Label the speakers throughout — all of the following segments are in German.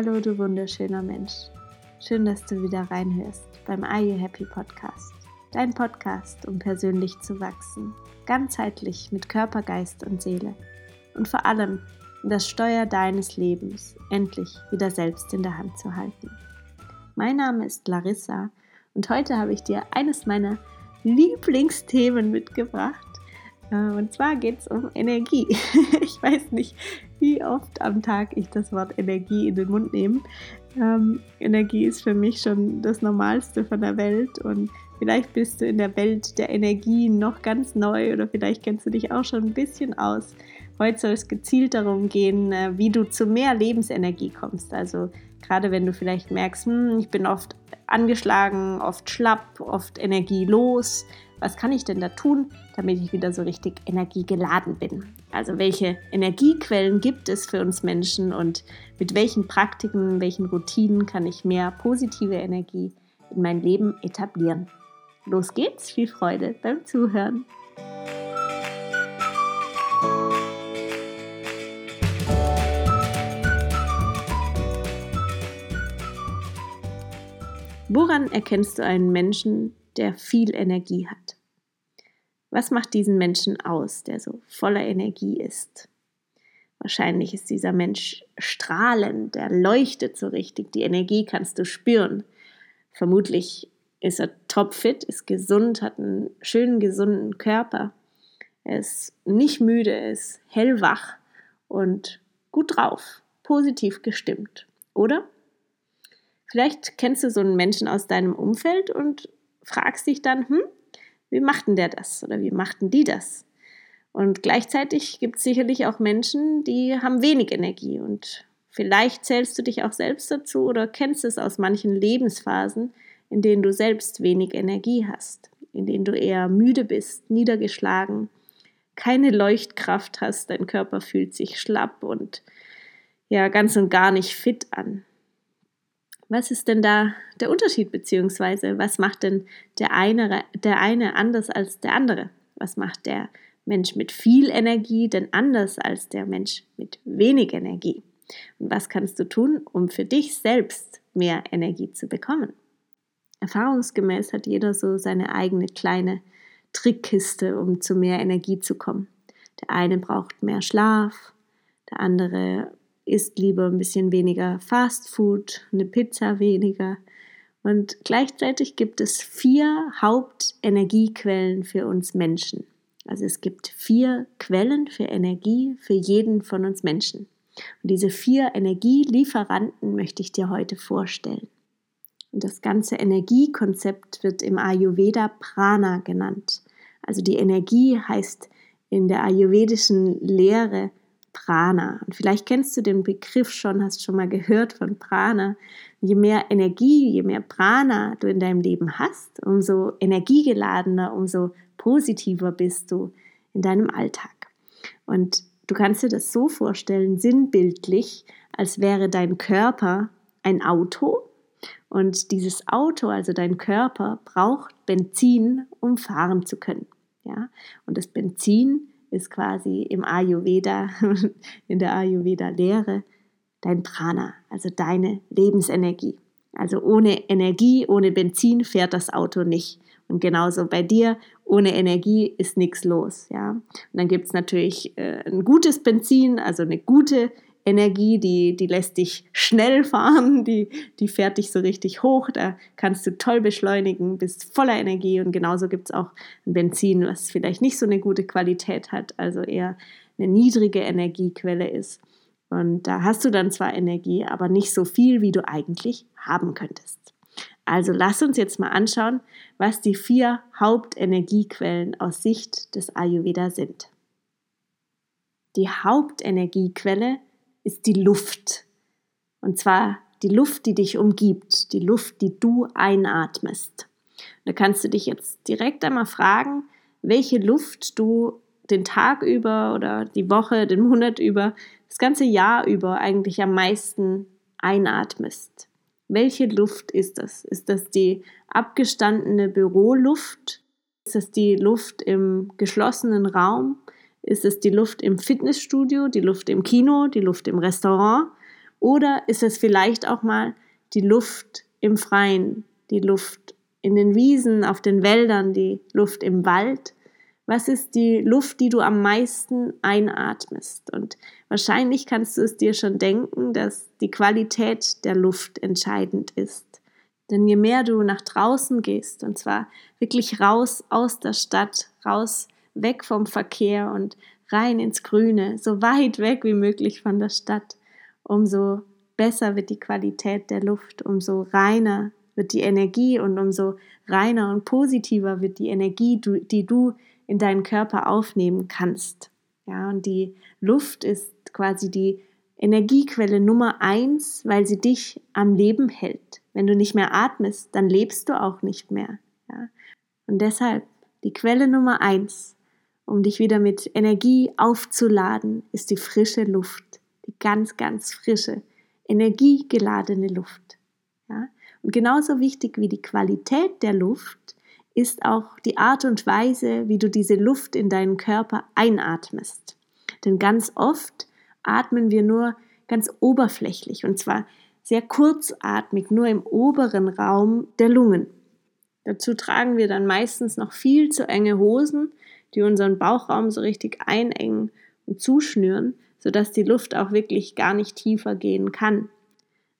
Speaker 1: Hallo, du wunderschöner Mensch. Schön, dass du wieder reinhörst beim Are You Happy Podcast. Dein Podcast, um persönlich zu wachsen, ganzheitlich mit Körper, Geist und Seele. Und vor allem das Steuer deines Lebens endlich wieder selbst in der Hand zu halten. Mein Name ist Larissa und heute habe ich dir eines meiner Lieblingsthemen mitgebracht. Äh, und zwar geht es um Energie. Ich weiß nicht, wie oft am Tag ich das Wort Energie in den Mund nehme. Ähm, Energie ist für mich schon das Normalste von der Welt und vielleicht bist du in der Welt der Energie noch ganz neu oder vielleicht kennst du dich auch schon ein bisschen aus. Heute soll es gezielt darum gehen, äh, wie du zu mehr Lebensenergie kommst. Also gerade wenn du vielleicht merkst, hm, ich bin oft angeschlagen, oft schlapp, oft energielos. Was kann ich denn da tun, damit ich wieder so richtig energiegeladen bin? Also welche Energiequellen gibt es für uns Menschen und mit welchen Praktiken, welchen Routinen kann ich mehr positive Energie in mein Leben etablieren? Los geht's, viel Freude beim Zuhören. Woran erkennst du einen Menschen, der viel Energie hat? Was macht diesen Menschen aus, der so voller Energie ist? Wahrscheinlich ist dieser Mensch strahlend, der leuchtet so richtig, die Energie kannst du spüren. Vermutlich ist er topfit, ist gesund, hat einen schönen, gesunden Körper. Er ist nicht müde, ist hellwach und gut drauf, positiv gestimmt, oder? Vielleicht kennst du so einen Menschen aus deinem Umfeld und fragst dich dann, hm, wie macht denn der das oder wie machten die das? Und gleichzeitig gibt es sicherlich auch Menschen, die haben wenig Energie und vielleicht zählst du dich auch selbst dazu oder kennst es aus manchen Lebensphasen, in denen du selbst wenig Energie hast, in denen du eher müde bist, niedergeschlagen, keine Leuchtkraft hast, dein Körper fühlt sich schlapp und ja ganz und gar nicht fit an. Was ist denn da der Unterschied, beziehungsweise was macht denn der eine, der eine anders als der andere? Was macht der Mensch mit viel Energie denn anders als der Mensch mit wenig Energie? Und was kannst du tun, um für dich selbst mehr Energie zu bekommen? Erfahrungsgemäß hat jeder so seine eigene kleine Trickkiste, um zu mehr Energie zu kommen. Der eine braucht mehr Schlaf, der andere isst lieber ein bisschen weniger Fast Food, eine Pizza weniger. Und gleichzeitig gibt es vier Hauptenergiequellen für uns Menschen. Also es gibt vier Quellen für Energie für jeden von uns Menschen. Und diese vier Energielieferanten möchte ich dir heute vorstellen. Und das ganze Energiekonzept wird im Ayurveda Prana genannt. Also die Energie heißt in der ayurvedischen Lehre Prana. Und vielleicht kennst du den Begriff schon, hast schon mal gehört von Prana. Je mehr Energie, je mehr Prana du in deinem Leben hast, umso energiegeladener, umso positiver bist du in deinem Alltag. Und du kannst dir das so vorstellen, sinnbildlich, als wäre dein Körper ein Auto. Und dieses Auto, also dein Körper, braucht Benzin, um fahren zu können. Ja? Und das Benzin ist quasi im Ayurveda, in der Ayurveda-Lehre, dein Prana, also deine Lebensenergie. Also ohne Energie, ohne Benzin fährt das Auto nicht. Und genauso bei dir, ohne Energie ist nichts los. Ja? Und dann gibt es natürlich äh, ein gutes Benzin, also eine gute Energie, die, die lässt dich schnell fahren, die, die fährt dich so richtig hoch, da kannst du toll beschleunigen, bist voller Energie und genauso gibt es auch ein Benzin, was vielleicht nicht so eine gute Qualität hat, also eher eine niedrige Energiequelle ist. Und da hast du dann zwar Energie, aber nicht so viel, wie du eigentlich haben könntest. Also lass uns jetzt mal anschauen, was die vier Hauptenergiequellen aus Sicht des Ayurveda sind. Die Hauptenergiequelle ist die Luft. Und zwar die Luft, die dich umgibt, die Luft, die du einatmest. Da kannst du dich jetzt direkt einmal fragen, welche Luft du den Tag über oder die Woche, den Monat über, das ganze Jahr über eigentlich am meisten einatmest. Welche Luft ist das? Ist das die abgestandene Büroluft? Ist das die Luft im geschlossenen Raum? Ist es die Luft im Fitnessstudio, die Luft im Kino, die Luft im Restaurant? Oder ist es vielleicht auch mal die Luft im Freien, die Luft in den Wiesen, auf den Wäldern, die Luft im Wald? Was ist die Luft, die du am meisten einatmest? Und wahrscheinlich kannst du es dir schon denken, dass die Qualität der Luft entscheidend ist. Denn je mehr du nach draußen gehst, und zwar wirklich raus aus der Stadt, raus weg vom Verkehr und rein ins Grüne, so weit weg wie möglich von der Stadt, umso besser wird die Qualität der Luft, umso reiner wird die Energie und umso reiner und positiver wird die Energie, die du in deinen Körper aufnehmen kannst. Ja, und die Luft ist quasi die Energiequelle Nummer eins, weil sie dich am Leben hält. Wenn du nicht mehr atmest, dann lebst du auch nicht mehr. Ja? Und deshalb die Quelle Nummer eins, um dich wieder mit Energie aufzuladen, ist die frische Luft. Die ganz, ganz frische, energiegeladene Luft. Ja? Und genauso wichtig wie die Qualität der Luft ist auch die Art und Weise, wie du diese Luft in deinen Körper einatmest. Denn ganz oft atmen wir nur ganz oberflächlich und zwar sehr kurzatmig, nur im oberen Raum der Lungen. Dazu tragen wir dann meistens noch viel zu enge Hosen, die unseren Bauchraum so richtig einengen und zuschnüren, sodass die Luft auch wirklich gar nicht tiefer gehen kann.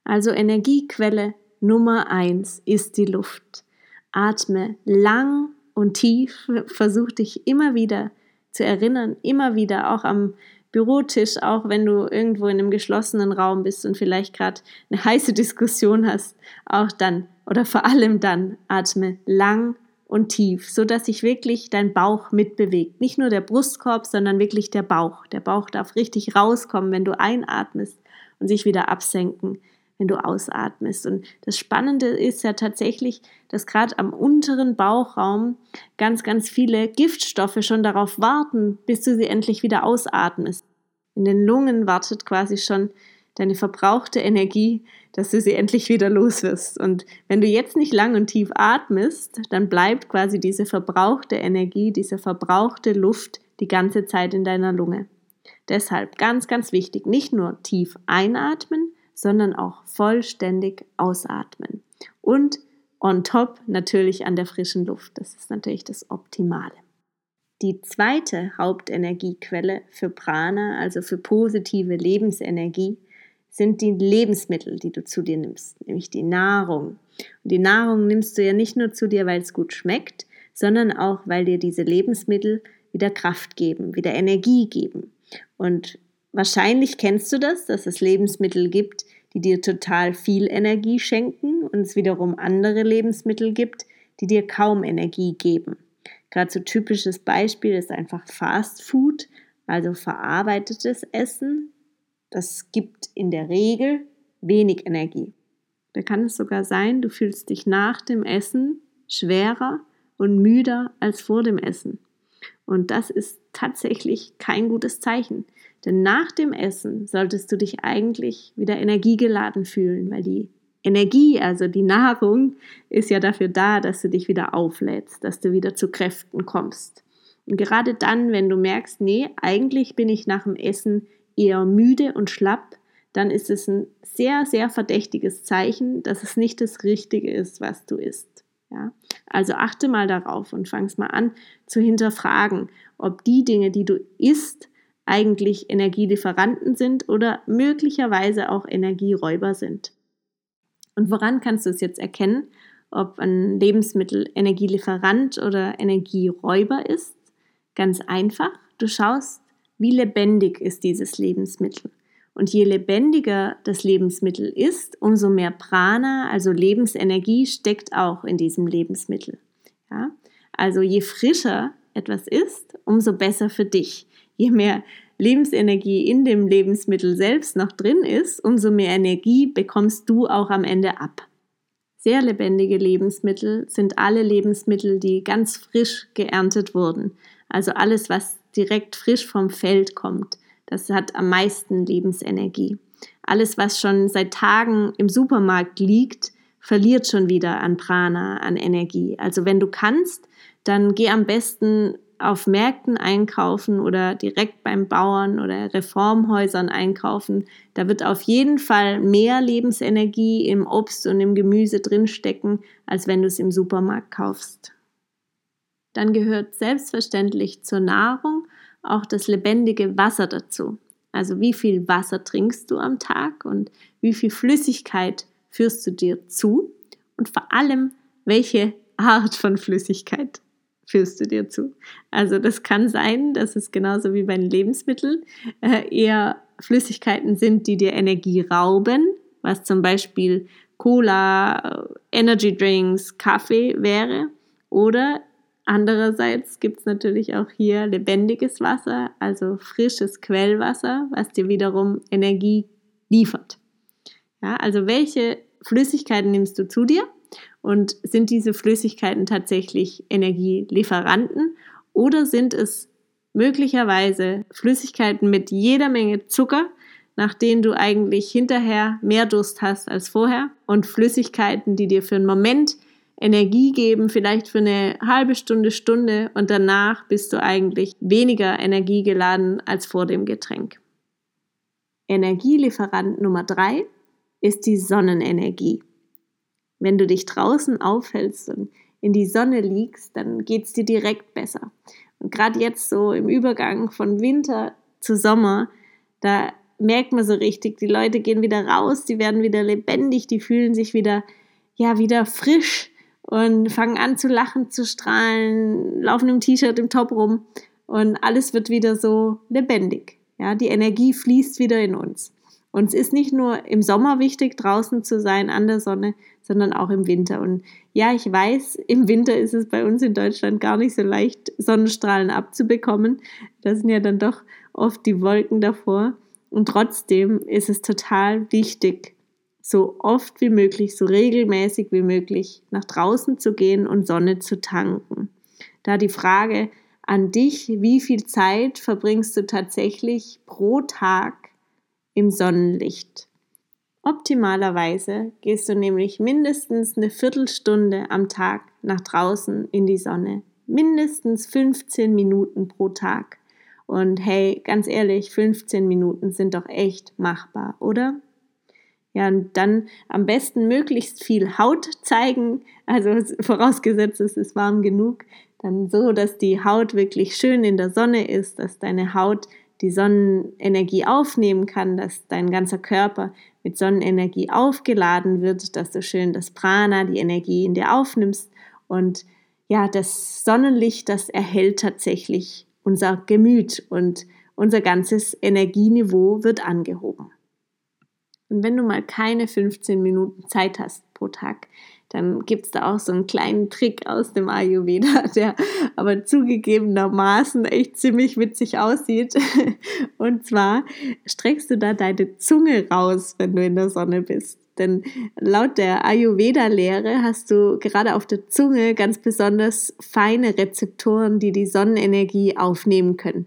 Speaker 1: Also Energiequelle Nummer eins ist die Luft. Atme lang und tief. Versuch dich immer wieder zu erinnern, immer wieder, auch am Bürotisch, auch wenn du irgendwo in einem geschlossenen Raum bist und vielleicht gerade eine heiße Diskussion hast, auch dann oder vor allem dann atme lang und tief, so dass sich wirklich dein Bauch mitbewegt. Nicht nur der Brustkorb, sondern wirklich der Bauch. Der Bauch darf richtig rauskommen, wenn du einatmest und sich wieder absenken wenn du ausatmest. Und das Spannende ist ja tatsächlich, dass gerade am unteren Bauchraum ganz, ganz viele Giftstoffe schon darauf warten, bis du sie endlich wieder ausatmest. In den Lungen wartet quasi schon deine verbrauchte Energie, dass du sie endlich wieder los wirst. Und wenn du jetzt nicht lang und tief atmest, dann bleibt quasi diese verbrauchte Energie, diese verbrauchte Luft die ganze Zeit in deiner Lunge. Deshalb ganz, ganz wichtig, nicht nur tief einatmen, sondern auch vollständig ausatmen. Und on top natürlich an der frischen Luft. Das ist natürlich das Optimale. Die zweite Hauptenergiequelle für Prana, also für positive Lebensenergie, sind die Lebensmittel, die du zu dir nimmst, nämlich die Nahrung. Und die Nahrung nimmst du ja nicht nur zu dir, weil es gut schmeckt, sondern auch, weil dir diese Lebensmittel wieder Kraft geben, wieder Energie geben. Und Wahrscheinlich kennst du das, dass es Lebensmittel gibt, die dir total viel Energie schenken und es wiederum andere Lebensmittel gibt, die dir kaum Energie geben. Gerade so typisches Beispiel ist einfach Fast Food, also verarbeitetes Essen. Das gibt in der Regel wenig Energie. Da kann es sogar sein, du fühlst dich nach dem Essen schwerer und müder als vor dem Essen. Und das ist tatsächlich kein gutes Zeichen. Denn nach dem Essen solltest du dich eigentlich wieder energiegeladen fühlen, weil die Energie, also die Nahrung, ist ja dafür da, dass du dich wieder auflädst, dass du wieder zu Kräften kommst. Und gerade dann, wenn du merkst, nee, eigentlich bin ich nach dem Essen eher müde und schlapp, dann ist es ein sehr, sehr verdächtiges Zeichen, dass es nicht das Richtige ist, was du isst. Ja? Also achte mal darauf und fang es mal an zu hinterfragen, ob die Dinge, die du isst, eigentlich Energielieferanten sind oder möglicherweise auch Energieräuber sind. Und woran kannst du es jetzt erkennen, ob ein Lebensmittel Energielieferant oder Energieräuber ist? Ganz einfach, du schaust, wie lebendig ist dieses Lebensmittel. Und je lebendiger das Lebensmittel ist, umso mehr Prana, also Lebensenergie, steckt auch in diesem Lebensmittel. Ja? Also je frischer etwas ist, umso besser für dich je mehr Lebensenergie in dem Lebensmittel selbst noch drin ist, umso mehr Energie bekommst du auch am Ende ab. Sehr lebendige Lebensmittel sind alle Lebensmittel, die ganz frisch geerntet wurden. Also alles, was direkt frisch vom Feld kommt, das hat am meisten Lebensenergie. Alles, was schon seit Tagen im Supermarkt liegt, verliert schon wieder an Prana, an Energie. Also wenn du kannst, dann geh am besten auf Märkten einkaufen oder direkt beim Bauern oder Reformhäusern einkaufen, da wird auf jeden Fall mehr Lebensenergie im Obst und im Gemüse drinstecken, als wenn du es im Supermarkt kaufst. Dann gehört selbstverständlich zur Nahrung auch das lebendige Wasser dazu. Also wie viel Wasser trinkst du am Tag und wie viel Flüssigkeit führst du dir zu und vor allem welche Art von Flüssigkeit führst du dir zu. Also das kann sein, dass es genauso wie bei den Lebensmitteln äh, eher Flüssigkeiten sind, die dir Energie rauben, was zum Beispiel Cola, äh, Energy Drinks, Kaffee wäre. Oder andererseits gibt es natürlich auch hier lebendiges Wasser, also frisches Quellwasser, was dir wiederum Energie liefert. Ja, also welche Flüssigkeiten nimmst du zu dir? Und sind diese Flüssigkeiten tatsächlich Energielieferanten oder sind es möglicherweise Flüssigkeiten mit jeder Menge Zucker, nach denen du eigentlich hinterher mehr Durst hast als vorher und Flüssigkeiten, die dir für einen Moment Energie geben, vielleicht für eine halbe Stunde, Stunde und danach bist du eigentlich weniger energiegeladen als vor dem Getränk. Energielieferant Nummer drei ist die Sonnenenergie. Wenn du dich draußen aufhältst und in die Sonne liegst, dann geht es dir direkt besser. Und gerade jetzt so im Übergang von Winter zu Sommer, da merkt man so richtig, die Leute gehen wieder raus, die werden wieder lebendig, die fühlen sich wieder, ja, wieder frisch und fangen an zu lachen, zu strahlen, laufen im T-Shirt, im Top rum und alles wird wieder so lebendig. Ja, die Energie fließt wieder in uns. Und es ist nicht nur im Sommer wichtig, draußen zu sein an der Sonne, sondern auch im Winter. Und ja, ich weiß, im Winter ist es bei uns in Deutschland gar nicht so leicht, Sonnenstrahlen abzubekommen. Da sind ja dann doch oft die Wolken davor. Und trotzdem ist es total wichtig, so oft wie möglich, so regelmäßig wie möglich nach draußen zu gehen und Sonne zu tanken. Da die Frage an dich, wie viel Zeit verbringst du tatsächlich pro Tag im Sonnenlicht. Optimalerweise gehst du nämlich mindestens eine Viertelstunde am Tag nach draußen in die Sonne. Mindestens 15 Minuten pro Tag. Und hey, ganz ehrlich, 15 Minuten sind doch echt machbar, oder? Ja, und dann am besten möglichst viel Haut zeigen, also vorausgesetzt es ist warm genug, dann so, dass die Haut wirklich schön in der Sonne ist, dass deine Haut die Sonnenenergie aufnehmen kann, dass dein ganzer Körper mit Sonnenenergie aufgeladen wird, dass du schön das Prana, die Energie in dir aufnimmst. Und ja, das Sonnenlicht, das erhält tatsächlich unser Gemüt und unser ganzes Energieniveau wird angehoben. Und wenn du mal keine 15 Minuten Zeit hast pro Tag, dann gibt es da auch so einen kleinen Trick aus dem Ayurveda, der aber zugegebenermaßen echt ziemlich witzig aussieht. Und zwar streckst du da deine Zunge raus, wenn du in der Sonne bist. Denn laut der Ayurveda-Lehre hast du gerade auf der Zunge ganz besonders feine Rezeptoren, die die Sonnenenergie aufnehmen können.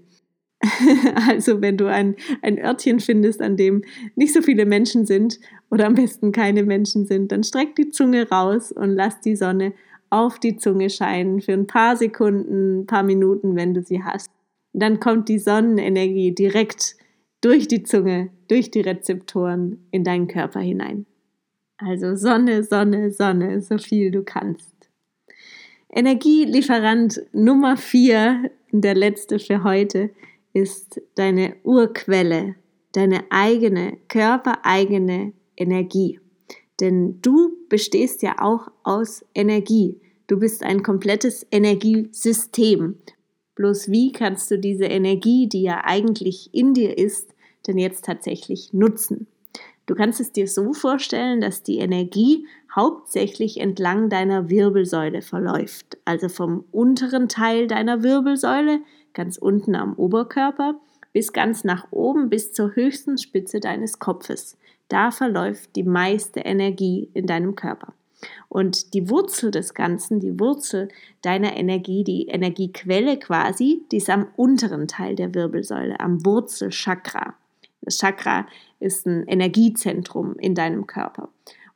Speaker 1: Also wenn du ein, ein Örtchen findest, an dem nicht so viele Menschen sind oder am besten keine Menschen sind, dann streck die Zunge raus und lass die Sonne auf die Zunge scheinen für ein paar Sekunden, ein paar Minuten, wenn du sie hast. Dann kommt die Sonnenenergie direkt durch die Zunge, durch die Rezeptoren in deinen Körper hinein. Also Sonne, Sonne, Sonne, so viel du kannst. Energielieferant Nummer vier, der letzte für heute, ist deine Urquelle, deine eigene, körpereigene Energie. Denn du bestehst ja auch aus Energie. Du bist ein komplettes Energiesystem. Bloß wie kannst du diese Energie, die ja eigentlich in dir ist, denn jetzt tatsächlich nutzen? Du kannst es dir so vorstellen, dass die Energie hauptsächlich entlang deiner Wirbelsäule verläuft, also vom unteren Teil deiner Wirbelsäule ganz unten am Oberkörper, bis ganz nach oben, bis zur höchsten Spitze deines Kopfes. Da verläuft die meiste Energie in deinem Körper. Und die Wurzel des Ganzen, die Wurzel deiner Energie, die Energiequelle quasi, die ist am unteren Teil der Wirbelsäule, am Wurzelchakra. Das Chakra ist ein Energiezentrum in deinem Körper.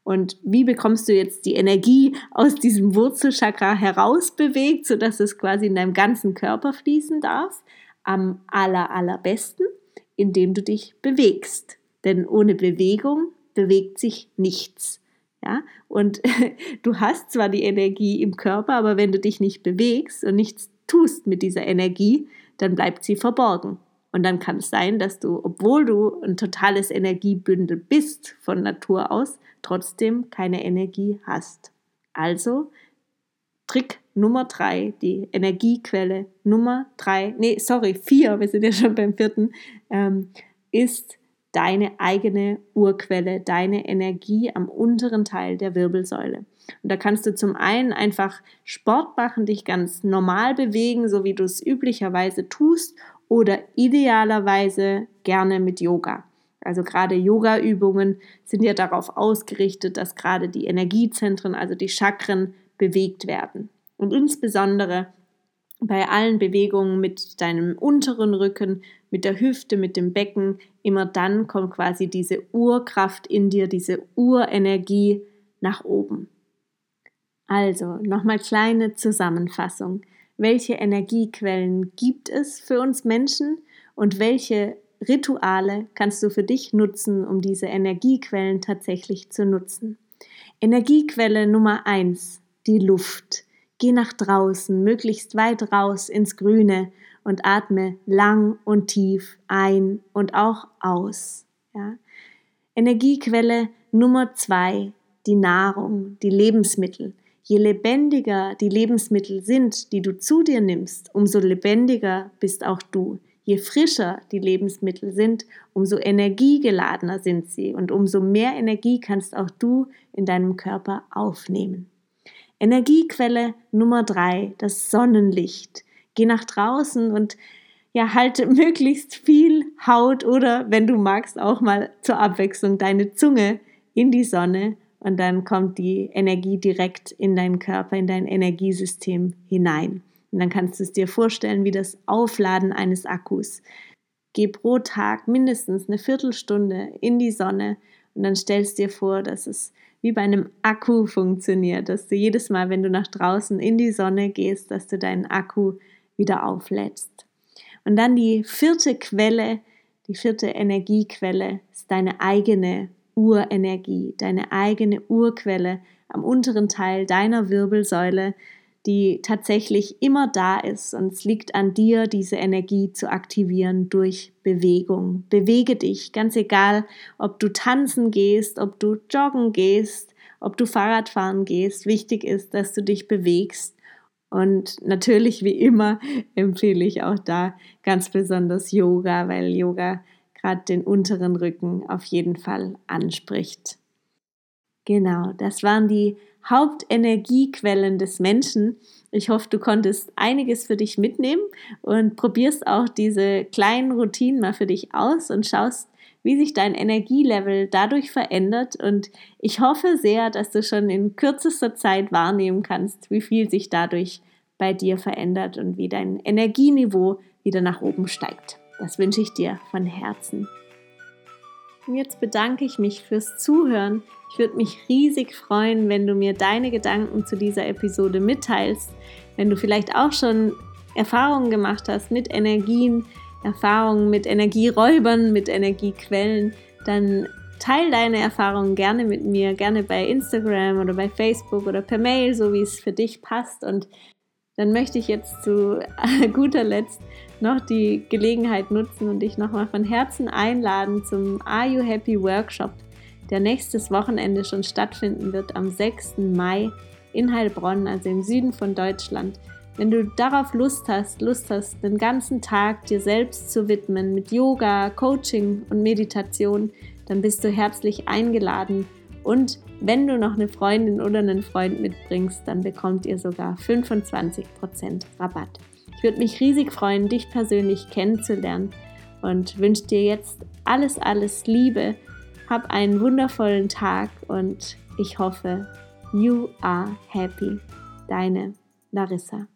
Speaker 1: Und wie bekommst du jetzt die Energie aus diesem Wurzelchakra herausbewegt, sodass es quasi in deinem ganzen Körper fließen darf? Am aller, allerbesten, indem du dich bewegst. Denn ohne Bewegung bewegt sich nichts. Ja? Und du hast zwar die Energie im Körper, aber wenn du dich nicht bewegst und nichts tust mit dieser Energie, dann bleibt sie verborgen. Und dann kann es sein, dass du, obwohl du ein totales Energiebündel bist von Natur aus, trotzdem keine Energie hast. Also Trick Nummer drei, die Energiequelle Nummer drei, nee, sorry, vier, wir sind ja schon beim vierten, ähm, ist deine eigene Urquelle, deine Energie am unteren Teil der Wirbelsäule. Und da kannst du zum einen einfach Sport machen, dich ganz normal bewegen, so wie du es üblicherweise tust, oder idealerweise gerne mit Yoga. Also gerade Yoga-Übungen sind ja darauf ausgerichtet, dass gerade die Energiezentren, also die Chakren, bewegt werden. Und insbesondere bei allen Bewegungen mit deinem unteren Rücken, mit der Hüfte, mit dem Becken, immer dann kommt quasi diese Urkraft in dir, diese Urenergie nach oben. Also, nochmal kleine Zusammenfassung. Welche Energiequellen gibt es für uns Menschen und welche Rituale kannst du für dich nutzen, um diese Energiequellen tatsächlich zu nutzen? Energiequelle Nummer eins: die Luft. Geh nach draußen, möglichst weit raus ins Grüne und atme lang und tief ein und auch aus. Ja. Energiequelle Nummer zwei, die Nahrung, die Lebensmittel. Je lebendiger die Lebensmittel sind, die du zu dir nimmst, umso lebendiger bist auch du. Je frischer die Lebensmittel sind, umso energiegeladener sind sie und umso mehr Energie kannst auch du in deinem Körper aufnehmen. Energiequelle Nummer drei, das Sonnenlicht. Geh nach draußen und ja, halte möglichst viel Haut oder, wenn du magst, auch mal zur Abwechslung deine Zunge in die Sonne und dann kommt die Energie direkt in deinen Körper, in dein Energiesystem hinein. Und dann kannst du es dir vorstellen wie das Aufladen eines Akkus. Geh pro Tag mindestens eine Viertelstunde in die Sonne und dann stellst dir vor, dass es wie bei einem Akku funktioniert, dass du jedes Mal, wenn du nach draußen in die Sonne gehst, dass du deinen Akku wieder auflädst. Und dann die vierte Quelle, die vierte Energiequelle ist deine eigene Urenergie, deine eigene Urquelle am unteren Teil deiner Wirbelsäule, die tatsächlich immer da ist. Und es liegt an dir, diese Energie zu aktivieren durch Bewegung. Bewege dich, ganz egal, ob du tanzen gehst, ob du joggen gehst, ob du Fahrradfahren gehst. Wichtig ist, dass du dich bewegst. Und natürlich, wie immer, empfehle ich auch da ganz besonders Yoga, weil Yoga gerade den unteren Rücken auf jeden Fall anspricht. Genau, das waren die Hauptenergiequellen des Menschen. Ich hoffe, du konntest einiges für dich mitnehmen und probierst auch diese kleinen Routinen mal für dich aus und schaust, wie sich dein Energielevel dadurch verändert. Und ich hoffe sehr, dass du schon in kürzester Zeit wahrnehmen kannst, wie viel sich dadurch bei dir verändert und wie dein Energieniveau wieder nach oben steigt. Das wünsche ich dir von Herzen. Und jetzt bedanke ich mich fürs Zuhören. Ich würde mich riesig freuen, wenn du mir deine Gedanken zu dieser Episode mitteilst. Wenn du vielleicht auch schon Erfahrungen gemacht hast mit Energien, Erfahrungen mit Energieräubern, mit Energiequellen, dann teile deine Erfahrungen gerne mit mir, gerne bei Instagram oder bei Facebook oder per Mail, so wie es für dich passt. Und dann möchte ich jetzt zu guter Letzt noch die Gelegenheit nutzen und dich nochmal von Herzen einladen zum Are You Happy Workshop, der nächstes Wochenende schon stattfinden wird am 6. Mai in Heilbronn, also im Süden von Deutschland. Wenn du darauf Lust hast, Lust hast, den ganzen Tag dir selbst zu widmen mit Yoga, Coaching und Meditation, dann bist du herzlich eingeladen und wenn du noch eine Freundin oder einen Freund mitbringst, dann bekommt ihr sogar 25% Rabatt. Ich würde mich riesig freuen, dich persönlich kennenzulernen und wünsche dir jetzt alles, alles Liebe. Hab einen wundervollen Tag und ich hoffe, you are happy. Deine Larissa.